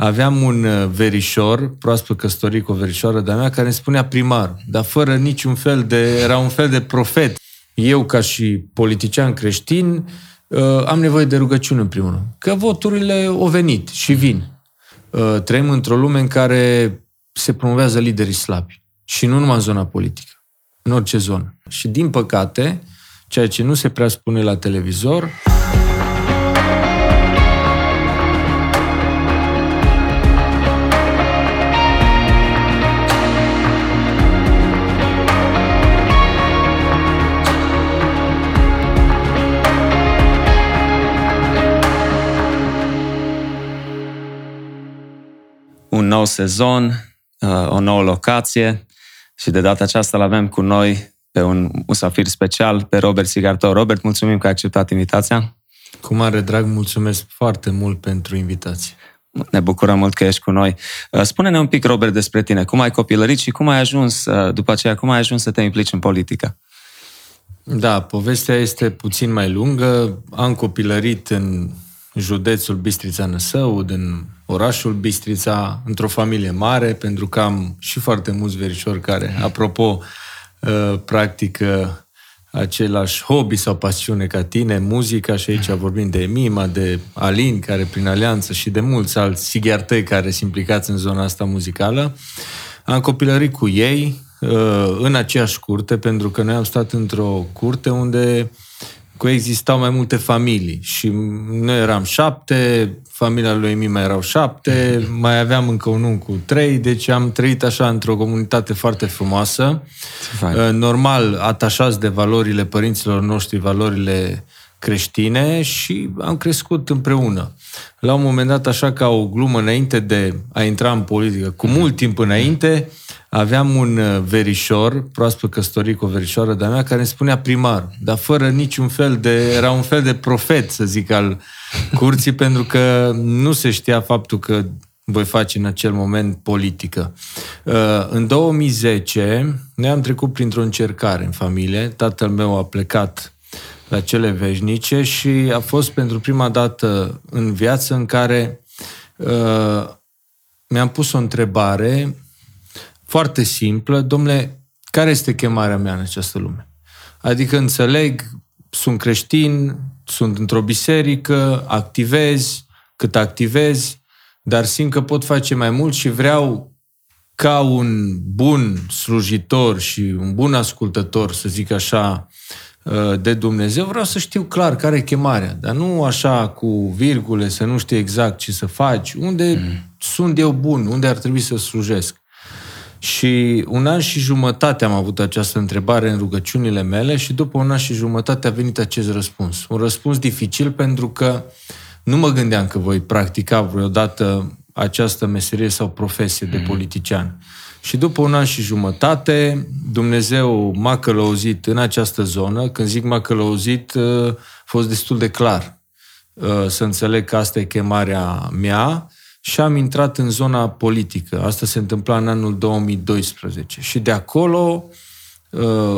aveam un uh, verișor, proaspăt căsătorit cu o verișoară de-a mea, care îmi spunea primar, dar fără niciun fel de... era un fel de profet. Eu, ca și politician creștin, uh, am nevoie de rugăciune în primul rând. Că voturile au venit și vin. Uh, trăim într-o lume în care se promovează liderii slabi. Și nu numai în zona politică, în orice zonă. Și din păcate, ceea ce nu se prea spune la televizor, nou sezon, uh, o nouă locație și de data aceasta îl avem cu noi pe un musafir special, pe Robert Sigarto. Robert, mulțumim că ai acceptat invitația. Cu mare drag, mulțumesc foarte mult pentru invitație. Ne bucurăm mult că ești cu noi. Uh, spune-ne un pic, Robert, despre tine. Cum ai copilărit și cum ai ajuns, uh, după aceea, cum ai ajuns să te implici în politică? Da, povestea este puțin mai lungă. Am copilărit în județul Bistrița Năsău, din orașul Bistrița, într-o familie mare, pentru că am și foarte mulți verișori care, apropo, uh, practică același hobby sau pasiune ca tine, muzica, și aici vorbim de Mima, de Alin, care prin alianță și de mulți alți sighiartăi care sunt implicați în zona asta muzicală. Am copilărit cu ei uh, în aceeași curte, pentru că noi am stat într-o curte unde coexistau mai multe familii și noi eram șapte, familia lui Mima erau șapte, mai aveam încă un unchi cu trei, deci am trăit așa într-o comunitate foarte frumoasă. Fain. Normal, atașați de valorile părinților noștri, valorile creștine și am crescut împreună. La un moment dat, așa ca o glumă înainte de a intra în politică, cu mult timp înainte, aveam un uh, verișor, proaspăt căsătorit cu o verișoară de-a mea, care îmi spunea primar, dar fără niciun fel de... era un fel de profet, să zic, al curții, pentru că nu se știa faptul că voi face în acel moment politică. Uh, în 2010, noi am trecut printr-o încercare în familie. Tatăl meu a plecat la cele veșnice și a fost pentru prima dată în viață în care uh, mi-am pus o întrebare foarte simplă, domnule, care este chemarea mea în această lume? Adică înțeleg, sunt creștin, sunt într-o biserică, activez, cât activez, dar simt că pot face mai mult și vreau ca un bun slujitor și un bun ascultător, să zic așa, uh, de Dumnezeu, vreau să știu clar care e chemarea, dar nu așa cu virgule, să nu știu exact ce să faci, unde mm. sunt eu bun, unde ar trebui să slujesc. Și un an și jumătate am avut această întrebare în rugăciunile mele și după un an și jumătate a venit acest răspuns. Un răspuns dificil pentru că nu mă gândeam că voi practica vreodată această meserie sau profesie de mhm. politician. Și după un an și jumătate, Dumnezeu m-a călăuzit în această zonă. Când zic m-a călăuzit, a fost destul de clar să înțeleg că asta e chemarea mea și am intrat în zona politică. Asta se întâmpla în anul 2012. Și de acolo, uh,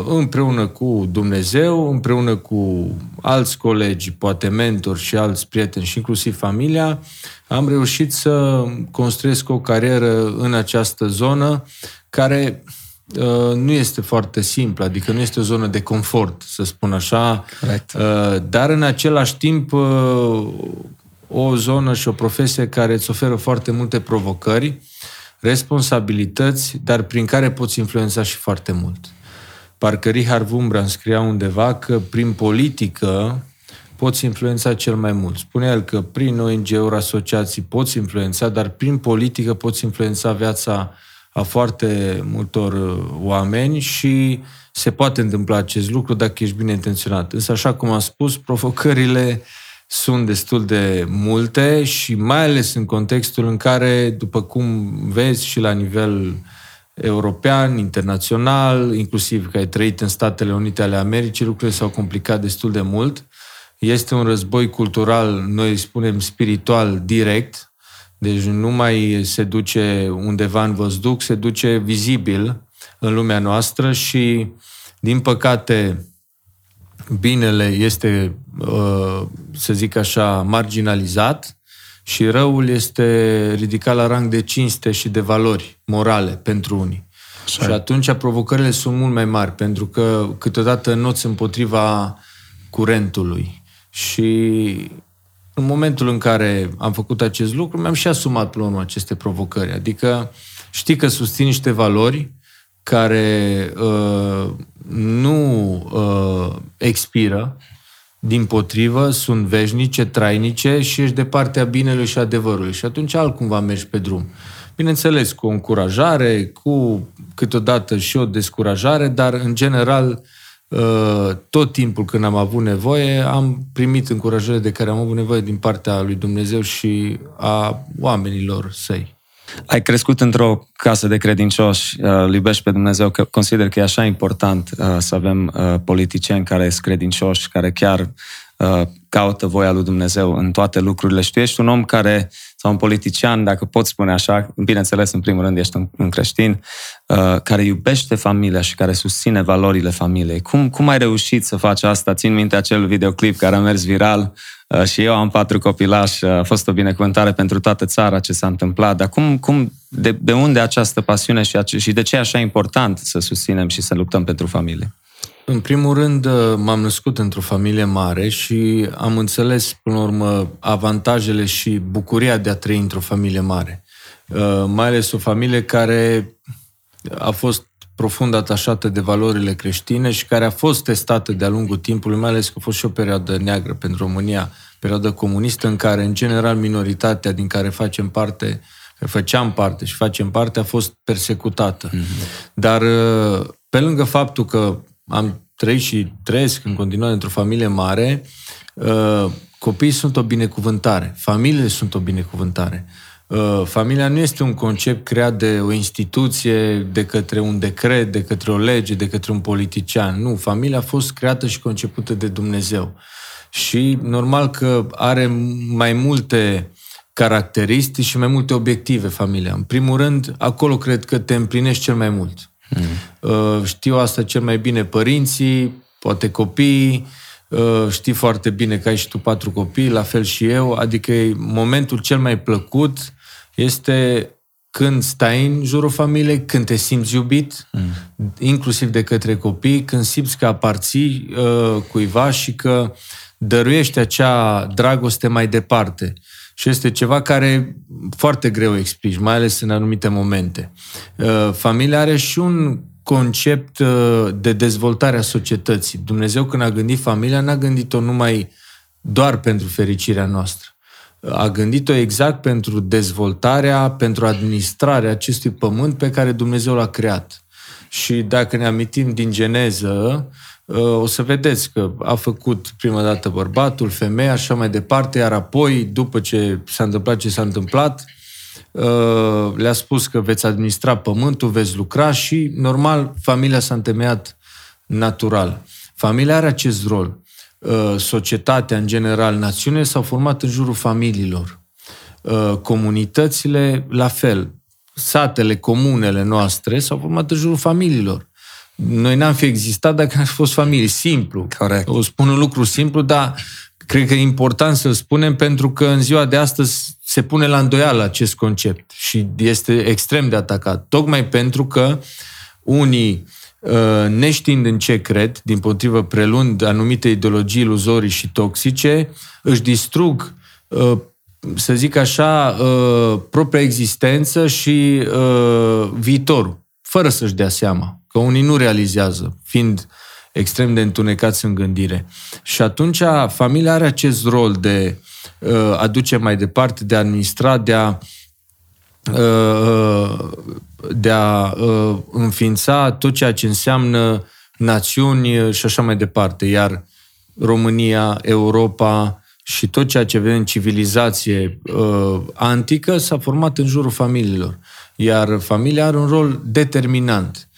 împreună cu Dumnezeu, împreună cu alți colegi, poate mentori și alți prieteni și inclusiv familia, am reușit să construiesc o carieră în această zonă care uh, nu este foarte simplă, adică nu este o zonă de confort, să spun așa, Correct. Uh, dar în același timp o zonă și o profesie care îți oferă foarte multe provocări, responsabilități, dar prin care poți influența și foarte mult. Parcă Richard Wumbran scria undeva că prin politică poți influența cel mai mult. Spune el că prin ONG-uri, asociații poți influența, dar prin politică poți influența viața a foarte multor uh, oameni și se poate întâmpla acest lucru dacă ești bine intenționat. Însă, așa cum am spus, provocările sunt destul de multe și mai ales în contextul în care, după cum vezi și la nivel european, internațional, inclusiv că ai trăit în Statele Unite ale Americii, lucrurile s-au complicat destul de mult. Este un război cultural, noi spunem spiritual, direct, deci nu mai se duce undeva în văzduc, se duce vizibil în lumea noastră și, din păcate, binele este, uh, să zic așa, marginalizat și răul este ridicat la rang de cinste și de valori morale pentru unii. Așa. Și atunci provocările sunt mult mai mari, pentru că câteodată noți împotriva curentului. Și în momentul în care am făcut acest lucru, mi-am și asumat pe aceste provocări. Adică știi că susțin niște valori care uh, nu uh, expiră, din potrivă, sunt veșnice, trainice și ești de partea binelui și adevărului. Și atunci altcumva mergi pe drum. Bineînțeles, cu o încurajare, cu câteodată și o descurajare, dar în general uh, tot timpul când am avut nevoie, am primit încurajările de care am avut nevoie din partea lui Dumnezeu și a oamenilor săi. Ai crescut într-o casă de credincioși, uh, iubești pe Dumnezeu, că consider că e așa important uh, să avem uh, politicieni care sunt credincioși, care chiar caută voia lui Dumnezeu în toate lucrurile. Și tu ești un om care, sau un politician, dacă pot spune așa, bineînțeles, în primul rând ești un, un creștin, care iubește familia și care susține valorile familiei. Cum, cum ai reușit să faci asta? Țin minte acel videoclip care a mers viral Uh, și eu am patru copilași, uh, a fost o binecuvântare pentru toată țara ce s-a întâmplat, dar cum, cum de, de unde această pasiune și, ace- și de ce e așa important să susținem și să luptăm pentru familie? În primul rând, uh, m-am născut într-o familie mare și am înțeles, până la urmă, avantajele și bucuria de a trăi într-o familie mare. Mai ales o familie care a fost profund atașată de valorile creștine și care a fost testată de-a lungul timpului, mai ales că a fost și o perioadă neagră pentru România, perioadă comunistă în care, în general, minoritatea din care facem parte, care făceam parte și facem parte, a fost persecutată. Mm-hmm. Dar, uh, pe lângă faptul că am trăit și trăiesc în continuare într-o familie mare, uh, copiii sunt o binecuvântare, familiile sunt o binecuvântare. Uh, familia nu este un concept creat de o instituție, de către un decret, de către o lege, de către un politician. Nu, familia a fost creată și concepută de Dumnezeu. Și normal că are mai multe caracteristici și mai multe obiective familia. În primul rând, acolo cred că te împlinești cel mai mult. Mm. Știu asta cel mai bine părinții, poate copiii, uh, știi foarte bine că ai și tu patru copii, la fel și eu, adică e momentul cel mai plăcut este când stai în jurul familiei, când te simți iubit, mm. inclusiv de către copii, când simți că aparții uh, cuiva și că dăruiești acea dragoste mai departe. Și este ceva care foarte greu explici, mai ales în anumite momente. Uh, familia are și un concept uh, de dezvoltare a societății. Dumnezeu când a gândit familia, n-a gândit-o numai doar pentru fericirea noastră a gândit-o exact pentru dezvoltarea, pentru administrarea acestui pământ pe care Dumnezeu l-a creat. Și dacă ne amintim din geneză, o să vedeți că a făcut prima dată bărbatul, femeia, așa mai departe, iar apoi, după ce s-a întâmplat ce s-a întâmplat, le-a spus că veți administra pământul, veți lucra și, normal, familia s-a întemeiat natural. Familia are acest rol. Uh, societatea în general, națiunile s-au format în jurul familiilor. Uh, comunitățile, la fel. Satele, comunele noastre s-au format în jurul familiilor. Noi n-am fi existat dacă ar fi fost familie. Simplu. Corect. O spun un lucru simplu, dar cred că e important să-l spunem pentru că în ziua de astăzi se pune la îndoială acest concept și este extrem de atacat. Tocmai pentru că unii Uh, neștiind în ce cred, din potrivă prelund anumite ideologii iluzorii și toxice, își distrug, uh, să zic așa, uh, propria existență și viitorul, fără să-și dea seama, că unii nu realizează, fiind extrem de întunecați în gândire. Și atunci familia are acest rol de a duce mai departe, de a administra, de a de a uh, înființa tot ceea ce înseamnă națiuni și așa mai departe. Iar România, Europa și tot ceea ce vedem în civilizație uh, antică s-a format în jurul familiilor. Iar familia are un rol determinant uh,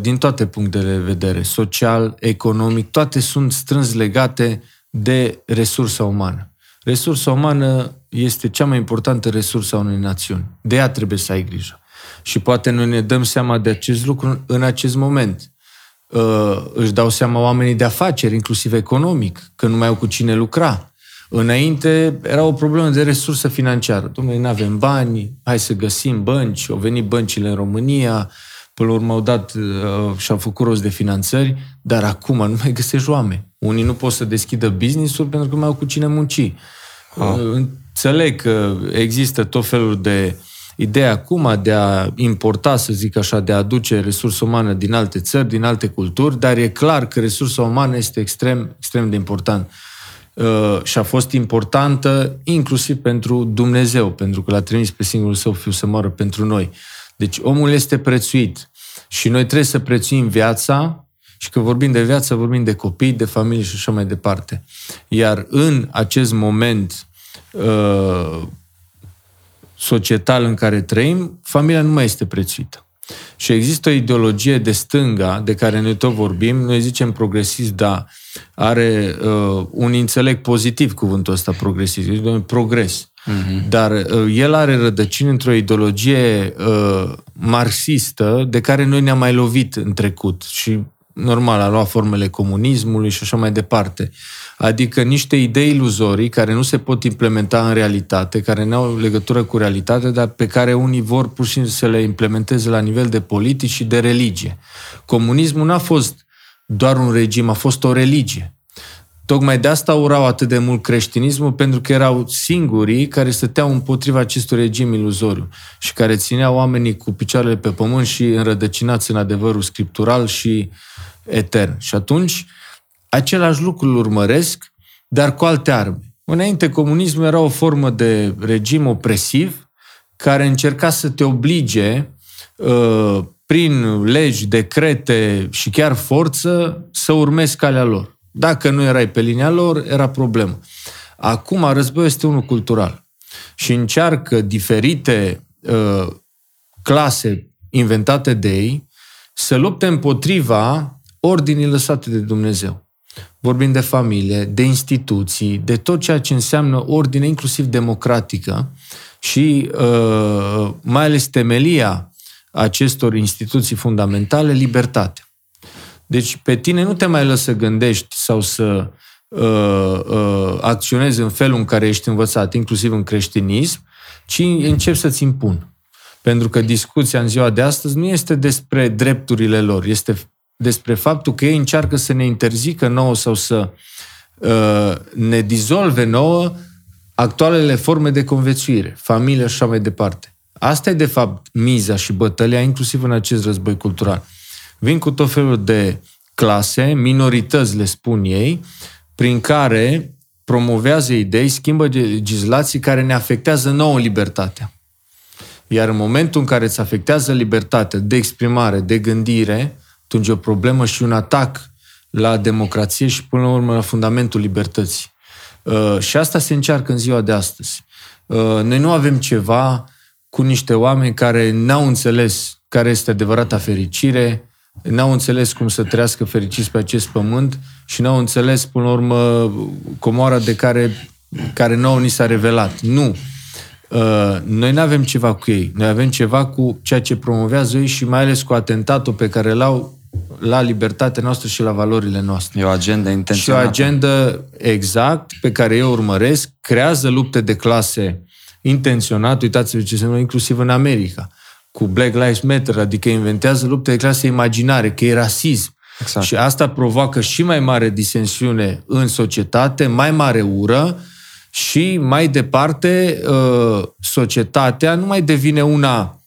din toate punctele de vedere, social, economic, toate sunt strâns legate de resursa umană. Resursa umană este cea mai importantă resursă a unei națiuni. De ea trebuie să ai grijă. Și poate noi ne dăm seama de acest lucru în acest moment. Uh, își dau seama oamenii de afaceri, inclusiv economic, că nu mai au cu cine lucra. Înainte era o problemă de resursă financiară. Domnule, nu avem bani, hai să găsim bănci, au venit băncile în România, până la urmă au dat uh, și-au făcut rost de finanțări, dar acum nu mai găsești oameni. Unii nu pot să deschidă business-uri pentru că nu mai au cu cine munci. Ah. Înțeleg că există tot felul de ideea acum de a importa, să zic așa, de a aduce resursă umană din alte țări, din alte culturi, dar e clar că resursa umană este extrem, extrem de important. Uh, și a fost importantă inclusiv pentru Dumnezeu, pentru că l-a trimis pe singurul său fiu să moară pentru noi. Deci omul este prețuit și noi trebuie să prețuim viața și că vorbim de viață, vorbim de copii, de familie și așa mai departe. Iar în acest moment uh, societal în care trăim, familia nu mai este prețuită. Și există o ideologie de stânga, de care noi tot vorbim, noi zicem progresist, da, are uh, un înțeleg pozitiv cuvântul ăsta progresist, deci progres. Uh-huh. Dar uh, el are rădăcini într-o ideologie uh, marxistă de care noi ne-am mai lovit în trecut și normal a luat formele comunismului și așa mai departe. Adică niște idei iluzorii care nu se pot implementa în realitate, care nu au legătură cu realitatea, dar pe care unii vor pur și simplu să le implementeze la nivel de politici și de religie. Comunismul n-a fost doar un regim, a fost o religie. Tocmai de asta urau atât de mult creștinismul, pentru că erau singurii care stăteau împotriva acestui regim iluzoriu și care țineau oamenii cu picioarele pe pământ și înrădăcinați în adevărul scriptural și etern. Și atunci, același lucru îl urmăresc, dar cu alte arme. Înainte, comunismul era o formă de regim opresiv care încerca să te oblige uh, prin legi, decrete și chiar forță să urmezi calea lor. Dacă nu erai pe linia lor, era problemă. Acum războiul este unul cultural și încearcă diferite uh, clase inventate de ei să lupte împotriva ordinii lăsate de Dumnezeu. Vorbim de familie, de instituții, de tot ceea ce înseamnă ordine, inclusiv democratică și uh, mai ales temelia acestor instituții fundamentale, libertate. Deci pe tine nu te mai lasă să gândești sau să uh, uh, acționezi în felul în care ești învățat, inclusiv în creștinism, ci începi să-ți impun. Pentru că discuția în ziua de astăzi nu este despre drepturile lor, este despre faptul că ei încearcă să ne interzică nouă sau să uh, ne dizolve nouă actualele forme de conviețuire, familie și așa mai departe. Asta e, de fapt, miza și bătălia, inclusiv în acest război cultural. Vin cu tot felul de clase, minorități, le spun ei, prin care promovează idei, schimbă legislații care ne afectează nouă libertatea. Iar în momentul în care îți afectează libertatea de exprimare, de gândire, atunci e o problemă și un atac la democrație și până la urmă la fundamentul libertății. Uh, și asta se încearcă în ziua de astăzi. Uh, noi nu avem ceva cu niște oameni care n-au înțeles care este adevărata fericire, n-au înțeles cum să trăiască fericiți pe acest pământ și n-au înțeles, până la urmă, comoara de care, care nouă ni s-a revelat. Nu. Uh, noi nu avem ceva cu ei. Noi avem ceva cu ceea ce promovează ei și mai ales cu atentatul pe care l-au la libertatea noastră și la valorile noastre. E o agenda intenționată. Și o agendă exact pe care eu urmăresc, creează lupte de clase intenționat, uitați-vă ce se întâmplă inclusiv în America, cu Black Lives Matter, adică inventează lupte de clase imaginare, că e rasism. Exact. Și asta provoacă și mai mare disensiune în societate, mai mare ură și mai departe uh, societatea nu mai devine una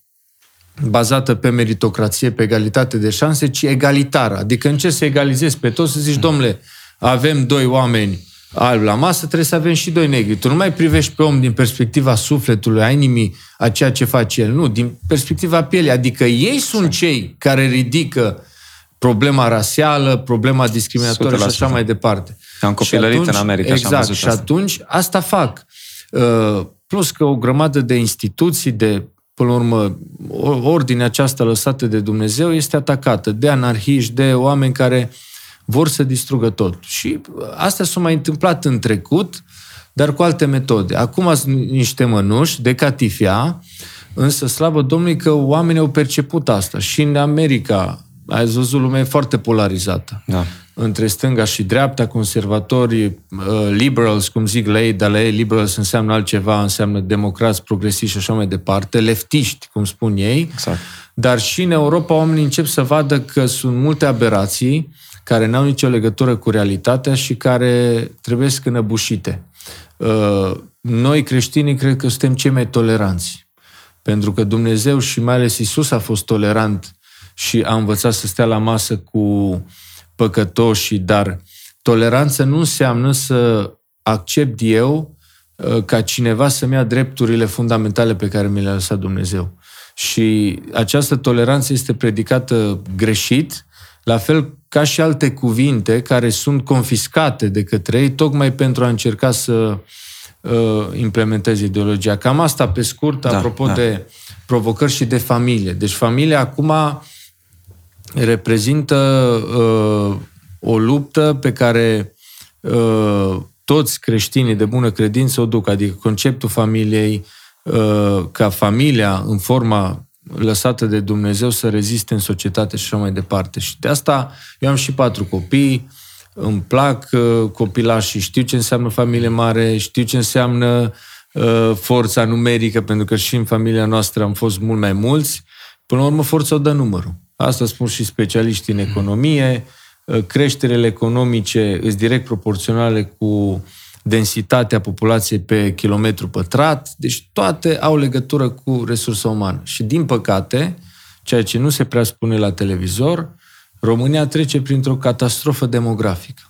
bazată pe meritocrație, pe egalitate de șanse, ci egalitară. Adică în ce să egalizezi pe toți, să zici, domnule, avem doi oameni albi la masă, trebuie să avem și doi negri. Tu nu mai privești pe om din perspectiva sufletului, a inimii, a ceea ce face el. Nu, din perspectiva pielii. Adică ei sunt cei care ridică problema rasială, problema discriminatorie și așa mai departe. Am copilărit atunci, în America exact, și am văzut și atunci asta fac. Uh, plus că o grămadă de instituții, de până la urmă, ordinea aceasta lăsată de Dumnezeu este atacată de anarhiști, de oameni care vor să distrugă tot. Și asta s-a mai întâmplat în trecut, dar cu alte metode. Acum sunt niște mănuși de catifia, însă slavă Domnului că oamenii au perceput asta. Și în America, ai văzut, lumea e foarte polarizată. Da. între stânga și dreapta, conservatori, uh, liberals, cum zic la ei, dar la ei liberals înseamnă altceva, înseamnă democrați, progresiști și așa mai departe, leftiști, cum spun ei. Exact. Dar și în Europa oamenii încep să vadă că sunt multe aberații care n-au nicio legătură cu realitatea și care trebuie să înăbușite. Uh, noi creștinii cred că suntem cei mai toleranți. Pentru că Dumnezeu și mai ales Isus a fost tolerant și a învățat să stea la masă cu păcătoși, dar toleranță nu înseamnă să accept eu uh, ca cineva să-mi ia drepturile fundamentale pe care mi le-a lăsat Dumnezeu. Și această toleranță este predicată greșit, la fel ca și alte cuvinte care sunt confiscate de către ei, tocmai pentru a încerca să uh, implementeze ideologia. Cam asta, pe scurt, da, apropo da. de provocări și de familie. Deci familia acum reprezintă uh, o luptă pe care uh, toți creștinii de bună credință o duc, adică conceptul familiei, uh, ca familia în forma lăsată de Dumnezeu să reziste în societate și așa mai departe. Și de asta eu am și patru copii, îmi plac uh, copilașii, știu ce înseamnă familie mare, știu ce înseamnă uh, forța numerică, pentru că și în familia noastră am fost mult mai mulți. Până la urmă, forța o dă numărul. Asta spun și specialiștii în economie. Uh, creșterele economice sunt direct proporționale cu densitatea populației pe kilometru pătrat, deci toate au legătură cu resursa umană. Și din păcate, ceea ce nu se prea spune la televizor, România trece printr-o catastrofă demografică.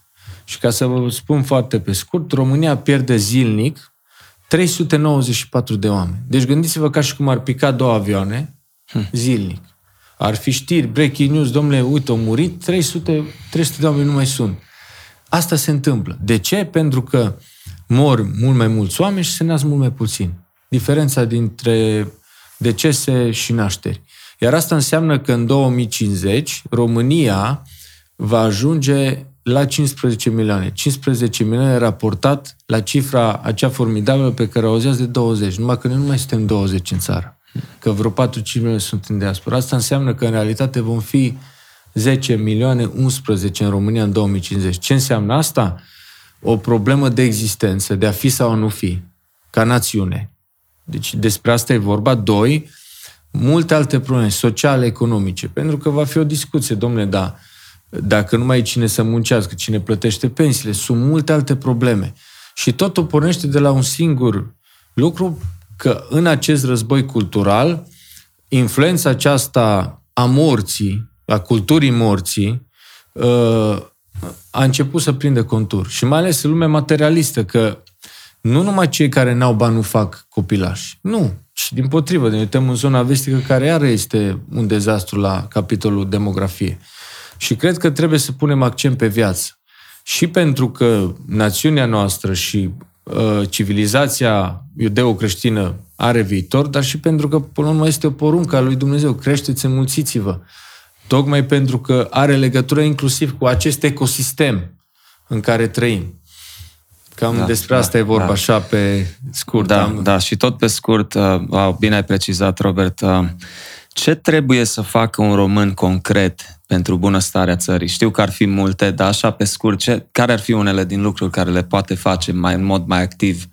Și ca să vă spun foarte pe scurt, România pierde zilnic 394 de oameni. Deci gândiți-vă ca și cum ar pica două avioane hm. zilnic. Ar fi știri, breaking news, domnule, uite, au murit, 300, 300 de oameni nu mai sunt. Asta se întâmplă. De ce? Pentru că mor mult mai mulți oameni și se nasc mult mai puțini. Diferența dintre decese și nașteri. Iar asta înseamnă că în 2050 România va ajunge la 15 milioane. 15 milioane raportat la cifra acea formidabilă pe care o auzeați de 20. Numai că noi nu mai suntem 20 în țară. Că vreo 4-5 milioane sunt în diaspora. Asta înseamnă că în realitate vom fi 10 milioane 11 în România în 2050. Ce înseamnă asta? O problemă de existență, de a fi sau a nu fi, ca națiune. Deci despre asta e vorba. Doi, multe alte probleme sociale, economice, pentru că va fi o discuție, domnule, da, dacă nu mai e cine să muncească, cine plătește pensiile, sunt multe alte probleme. Și totul pornește de la un singur lucru, că în acest război cultural, influența aceasta a morții, a culturii morții, uh, a început să prindă contur. Și mai ales în lumea materialistă, că nu numai cei care n-au bani nu fac copilași. Nu. Și din potrivă, ne uităm în zona vestică, care iară este un dezastru la capitolul demografie. Și cred că trebuie să punem accent pe viață. Și pentru că națiunea noastră și uh, civilizația iudeo-creștină are viitor, dar și pentru că, până la urmă, este o poruncă a lui Dumnezeu. Creșteți, înmulțiți-vă. Tocmai pentru că are legătură inclusiv cu acest ecosistem în care trăim. Cam da, despre asta da, e vorba, da. așa pe scurt. Da, am... da, și tot pe scurt, uh, bine ai precizat, Robert, uh, ce trebuie să facă un român concret pentru bunăstarea țării? Știu că ar fi multe, dar așa pe scurt, ce, care ar fi unele din lucruri care le poate face mai în mod mai activ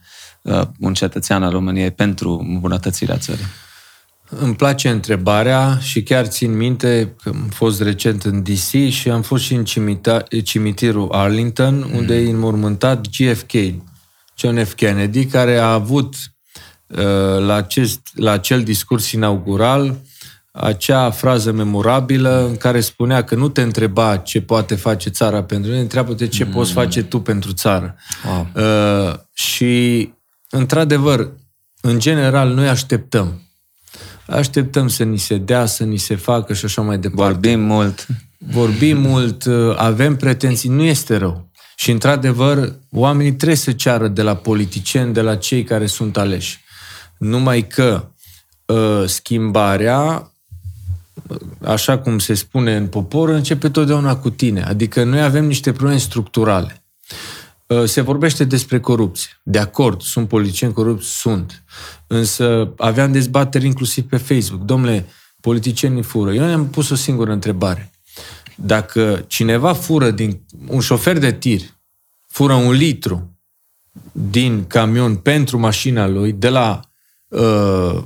uh, un cetățean al României pentru îmbunătățirea țării? Îmi place întrebarea și chiar țin minte că am fost recent în DC și am fost și în cimita, cimitirul Arlington, mm. unde e înmormântat JFK, John F. Kennedy, care a avut uh, la, acest, la acel discurs inaugural acea frază memorabilă în care spunea că nu te întreba ce poate face țara pentru noi, întreabă-te ce mm. poți face tu pentru țară. Wow. Uh, și, într-adevăr, în general, noi așteptăm așteptăm să ni se dea, să ni se facă și așa mai departe. Vorbim mult. Vorbim mult, avem pretenții, nu este rău. Și, într-adevăr, oamenii trebuie să ceară de la politicieni, de la cei care sunt aleși. Numai că uh, schimbarea, așa cum se spune în popor, începe totdeauna cu tine. Adică noi avem niște probleme structurale. Uh, se vorbește despre corupție. De acord, sunt politicieni corupți? Sunt. Însă aveam dezbateri inclusiv pe Facebook. Domnule, politicienii fură. Eu am pus o singură întrebare. Dacă cineva fură din un șofer de tir, fură un litru din camion pentru mașina lui, de la uh,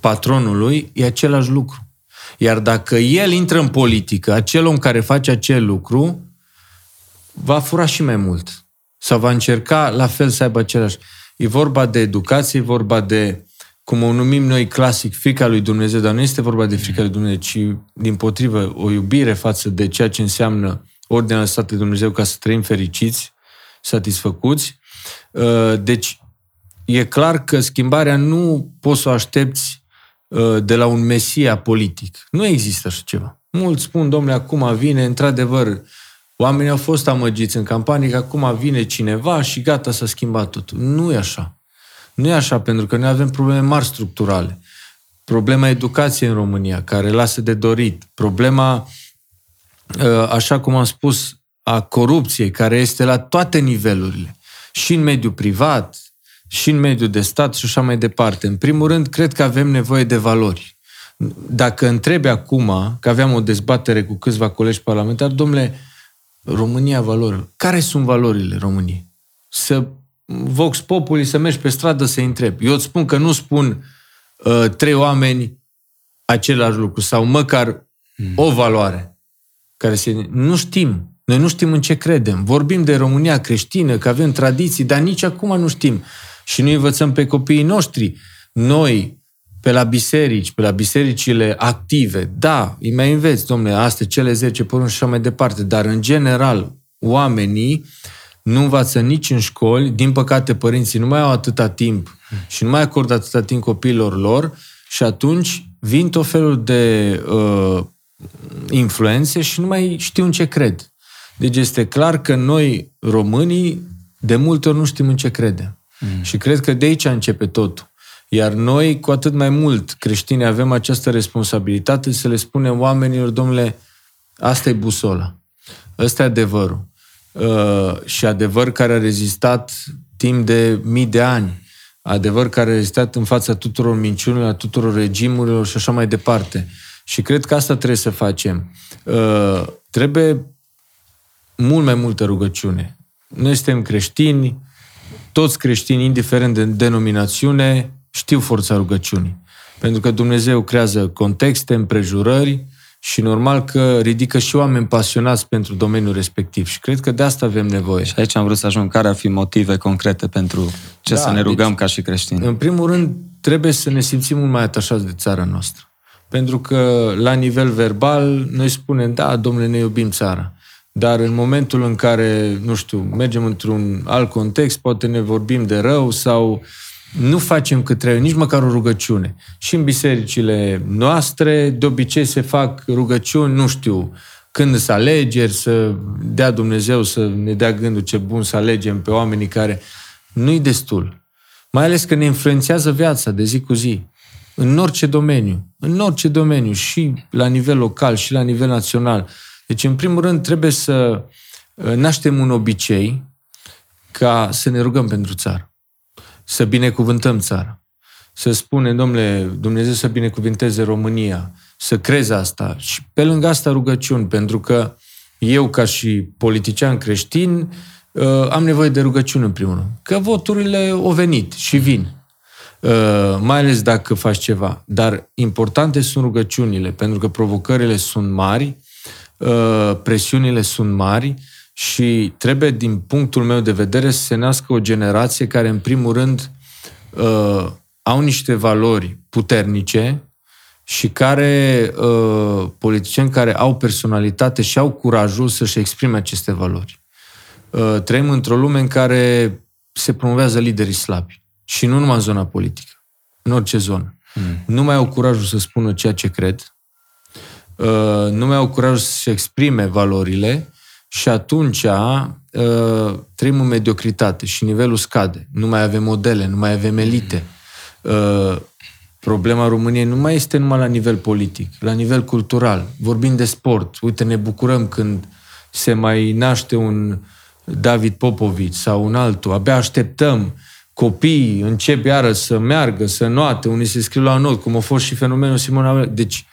patronul lui, e același lucru. Iar dacă el intră în politică, acel om care face acel lucru, va fura și mai mult. Sau va încerca la fel să aibă același. E vorba de educație, e vorba de, cum o numim noi clasic, frica lui Dumnezeu, dar nu este vorba de frica lui Dumnezeu, ci din potrivă o iubire față de ceea ce înseamnă ordinea lăsată de Dumnezeu ca să trăim fericiți, satisfăcuți. Uh, deci, e clar că schimbarea nu poți să o aștepți uh, de la un mesia politic. Nu există așa ceva. Mulți spun, domnule, acum vine, într-adevăr, Oamenii au fost amăgiți în campanie că acum vine cineva și gata s-a schimbat totul. Nu e așa. Nu e așa, pentru că noi avem probleme mari structurale. Problema educației în România, care lasă de dorit. Problema, ă, așa cum am spus, a corupției, care este la toate nivelurile. Și în mediul privat, și în mediul de stat și așa mai departe. În primul rând, cred că avem nevoie de valori. Dacă întrebi acum, că aveam o dezbatere cu câțiva colegi parlamentari, domnule, România valorilor. Care sunt valorile României? Să vox populi, să mergi pe stradă să întrebi. Eu îți spun că nu spun uh, trei oameni același lucru sau măcar mm. o valoare. Care se... Nu știm. Noi nu știm în ce credem. Vorbim de România creștină, că avem tradiții, dar nici acum nu știm. Și nu învățăm pe copiii noștri. Noi, pe la biserici, pe la bisericile active. Da, îi mai înveți, domnule, astea cele 10 porunci și așa mai departe, dar în general oamenii nu învață nici în școli, din păcate părinții nu mai au atâta timp și nu mai acordă atâta timp copiilor lor și atunci vin tot felul de uh, influențe și nu mai știu în ce cred. Deci este clar că noi, românii, de multe ori nu știm în ce credem. Mm. Și cred că de aici începe totul. Iar noi, cu atât mai mult, creștini, avem această responsabilitate să le spunem oamenilor, domnule, asta e busola. Ăsta e adevărul. Uh, și adevăr care a rezistat timp de mii de ani. Adevăr care a rezistat în fața tuturor minciunilor, a tuturor regimurilor și așa mai departe. Și cred că asta trebuie să facem. Uh, trebuie mult mai multă rugăciune. Noi suntem creștini, toți creștini, indiferent de denominațiune, știu forța rugăciunii. Pentru că Dumnezeu creează contexte, împrejurări și normal că ridică și oameni pasionați pentru domeniul respectiv. Și cred că de asta avem nevoie. Și aici am vrut să ajung. Care ar fi motive concrete pentru ce da, să ne rugăm deci, ca și creștini? În primul rând, trebuie să ne simțim mult mai atașați de țara noastră. Pentru că, la nivel verbal, noi spunem, da, domnule, ne iubim țara. Dar în momentul în care, nu știu, mergem într-un alt context, poate ne vorbim de rău sau uh, nu facem cât trebuie, nici măcar o rugăciune. Și în bisericile noastre, de obicei se fac rugăciuni, nu știu, când să alegeri, să dea Dumnezeu să ne dea gândul ce bun să alegem pe oamenii care nu-i destul. Mai ales că ne influențează viața de zi cu zi. În orice domeniu. În orice domeniu. Și la nivel local, și la nivel național. Deci, în primul rând, trebuie să uh, naștem un obicei ca să ne rugăm pentru țară să binecuvântăm țara. Să spunem, domnule, Dumnezeu să binecuvinteze România, să crezi asta. Și pe lângă asta rugăciuni, pentru că eu, ca și politician creștin, uh, am nevoie de rugăciuni în primul rând. Că voturile au venit și vin. Uh, mai ales dacă faci ceva. Dar importante sunt rugăciunile, pentru că provocările sunt mari, uh, presiunile sunt mari și trebuie, din punctul meu de vedere, să se nască o generație care, în primul rând, uh, au niște valori puternice și care, uh, politicieni care au personalitate și au curajul să-și exprime aceste valori. Uh, trăim într-o lume în care se promovează liderii slabi. Și nu numai în zona politică, în orice zonă. Mm. Nu mai au curajul să spună ceea ce cred, uh, nu mai au curajul să-și exprime valorile și atunci uh, trăim în mediocritate și nivelul scade. Nu mai avem modele, nu mai avem elite. Uh, problema României nu mai este numai la nivel politic, la nivel cultural. Vorbim de sport. Uite, ne bucurăm când se mai naște un David Popovici sau un altul. Abia așteptăm copiii încep iară să meargă, să noate, unii se scriu la not, cum a fost și fenomenul Simona. Deci,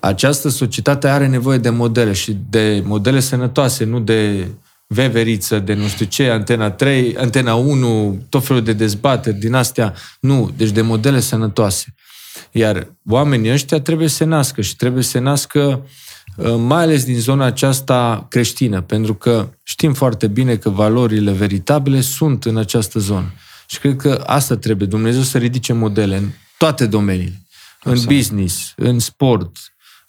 această societate are nevoie de modele și de modele sănătoase, nu de veveriță, de nu știu ce, Antena 3, Antena 1, tot felul de dezbateri din astea. Nu, deci de modele sănătoase. Iar oamenii ăștia trebuie să se nască și trebuie să se nască uh, mai ales din zona aceasta creștină, pentru că știm foarte bine că valorile veritabile sunt în această zonă. Și cred că asta trebuie, Dumnezeu să ridice modele în toate domeniile. În business, în sport,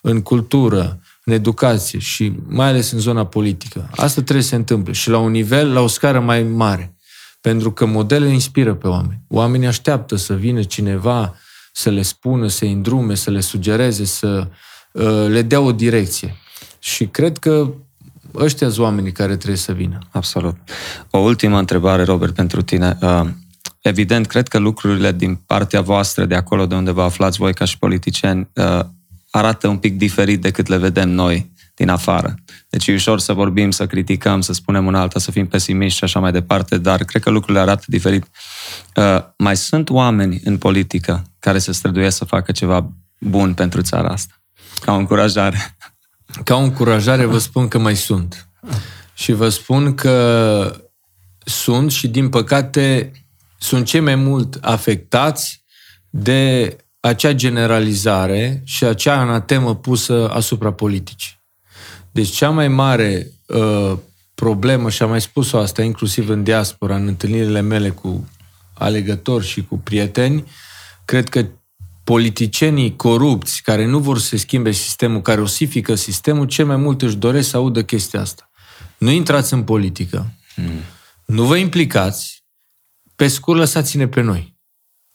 în cultură, în educație și mai ales în zona politică. Asta trebuie să se întâmple și la un nivel, la o scară mai mare. Pentru că modelele inspiră pe oameni. Oamenii așteaptă să vină cineva să le spună, să îi îndrume, să le sugereze, să uh, le dea o direcție. Și cred că ăștia sunt oamenii care trebuie să vină. Absolut. O ultimă întrebare, Robert, pentru tine. Uh, evident, cred că lucrurile din partea voastră, de acolo de unde vă aflați voi ca și politicieni, uh, arată un pic diferit decât le vedem noi din afară. Deci e ușor să vorbim, să criticăm, să spunem un alta, să fim pesimiști și așa mai departe, dar cred că lucrurile arată diferit. Uh, mai sunt oameni în politică care se străduiesc să facă ceva bun pentru țara asta. Ca o încurajare. Ca o încurajare vă spun că mai sunt. Și vă spun că sunt și din păcate sunt cei mai mult afectați de acea generalizare și acea anatemă pusă asupra politicii. Deci cea mai mare uh, problemă, și am mai spus-o asta inclusiv în diaspora, în întâlnirile mele cu alegători și cu prieteni, cred că politicienii corupți care nu vor să schimbe sistemul, care osifică sistemul, cel mai mult își doresc să audă chestia asta. Nu intrați în politică, hmm. nu vă implicați, pe scurt lăsați-ne pe noi.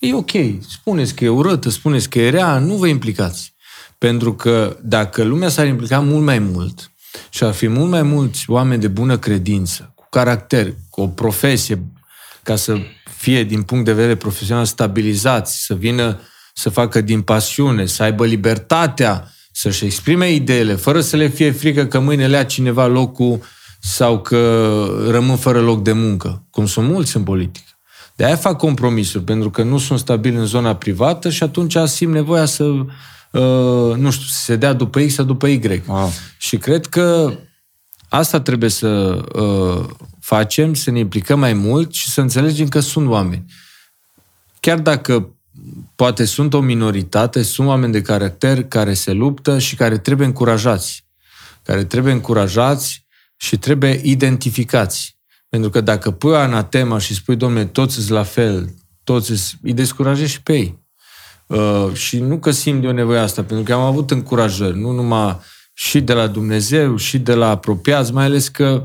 E ok, spuneți că e urâtă, spuneți că e rea, nu vă implicați. Pentru că dacă lumea s-ar implica mult mai mult și ar fi mult mai mulți oameni de bună credință, cu caracter, cu o profesie, ca să fie din punct de vedere profesional stabilizați, să vină să facă din pasiune, să aibă libertatea să-și exprime ideile, fără să le fie frică că mâine le ia cineva locul sau că rămân fără loc de muncă, cum sunt mulți în politică. De aia fac compromisuri, pentru că nu sunt stabil în zona privată și atunci simt nevoia să, uh, nu știu, să se dea după X sau după Y. Wow. Și cred că asta trebuie să uh, facem, să ne implicăm mai mult și să înțelegem că sunt oameni. Chiar dacă poate sunt o minoritate, sunt oameni de caracter care se luptă și care trebuie încurajați. Care trebuie încurajați și trebuie identificați. Pentru că dacă pui anatema și spui, domnule, toți sunt la fel, toți îi descurajezi și pe ei. Uh, și nu că simt de o nevoie asta, pentru că am avut încurajări, nu numai și de la Dumnezeu, și de la apropiați, mai ales că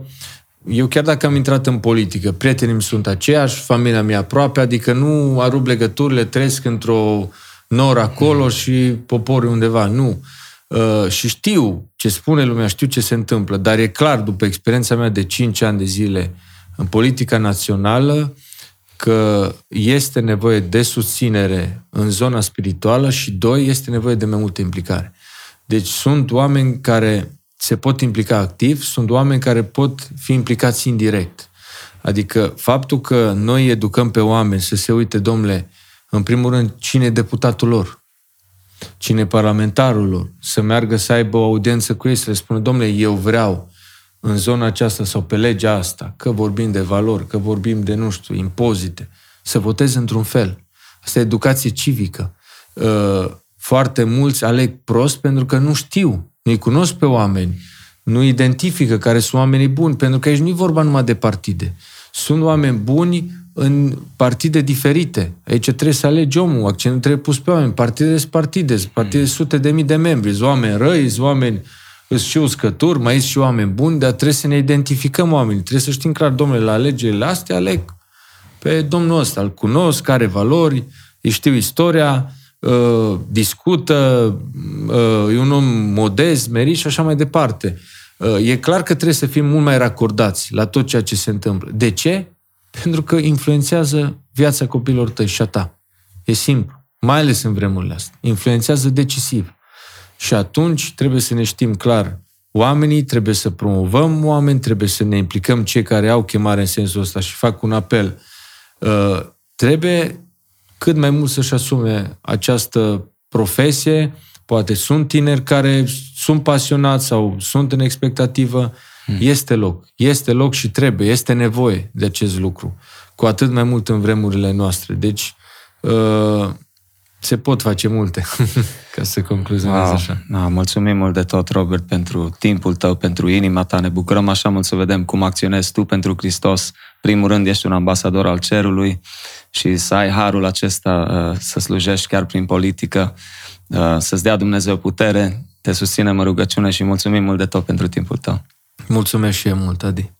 eu chiar dacă am intrat în politică, prietenii mi sunt aceiași, familia mea aproape, adică nu arup legăturile, trăiesc într-o nor acolo și poporul undeva. Nu. Uh, și știu ce spune lumea, știu ce se întâmplă, dar e clar, după experiența mea de 5 ani de zile, în politica națională că este nevoie de susținere în zona spirituală și, doi, este nevoie de mai multă implicare. Deci sunt oameni care se pot implica activ, sunt oameni care pot fi implicați indirect. Adică faptul că noi educăm pe oameni să se uite, domnule, în primul rând, cine e deputatul lor, cine e parlamentarul lor, să meargă să aibă o audiență cu ei, să le spună, domnule, eu vreau în zona aceasta sau pe legea asta, că vorbim de valori, că vorbim de, nu știu, impozite, să voteze într-un fel. Asta e educație civică. Uh, foarte mulți aleg prost pentru că nu știu, nu-i cunosc pe oameni, nu identifică care sunt oamenii buni, pentru că aici nu e vorba numai de partide. Sunt oameni buni în partide diferite. Aici trebuie să alegi omul, accentul trebuie pus pe oameni. Partide sunt partide, partide sute de mii de membri, sunt oameni răi, sunt oameni sunt și uscături, mai sunt și oameni buni, dar trebuie să ne identificăm oamenii. Trebuie să știm clar, domnule, la alegerile astea aleg pe domnul ăsta, îl cunosc, care valori, îi știu istoria, uh, discută, uh, e un om modest, merit și așa mai departe. Uh, e clar că trebuie să fim mult mai racordați la tot ceea ce se întâmplă. De ce? Pentru că influențează viața copilor tăi și a ta. E simplu. Mai ales în vremurile astea. Influențează decisiv. Și atunci trebuie să ne știm clar oamenii, trebuie să promovăm oameni, trebuie să ne implicăm cei care au chemare în sensul ăsta și fac un apel. Uh, trebuie cât mai mult să-și asume această profesie, poate sunt tineri care sunt pasionați sau sunt în expectativă, hmm. este loc. Este loc și trebuie, este nevoie de acest lucru. Cu atât mai mult în vremurile noastre. Deci, uh, se pot face multe, ca să concluzionez wow. așa. Da, mulțumim mult de tot, Robert, pentru timpul tău, pentru inima ta. Ne bucurăm așa mult să vedem cum acționezi tu pentru Hristos. Primul rând, ești un ambasador al cerului și să ai harul acesta uh, să slujești chiar prin politică, uh, să-ți dea Dumnezeu putere. Te susținem în rugăciune și mulțumim mult de tot pentru timpul tău. Mulțumesc și eu mult, Adi.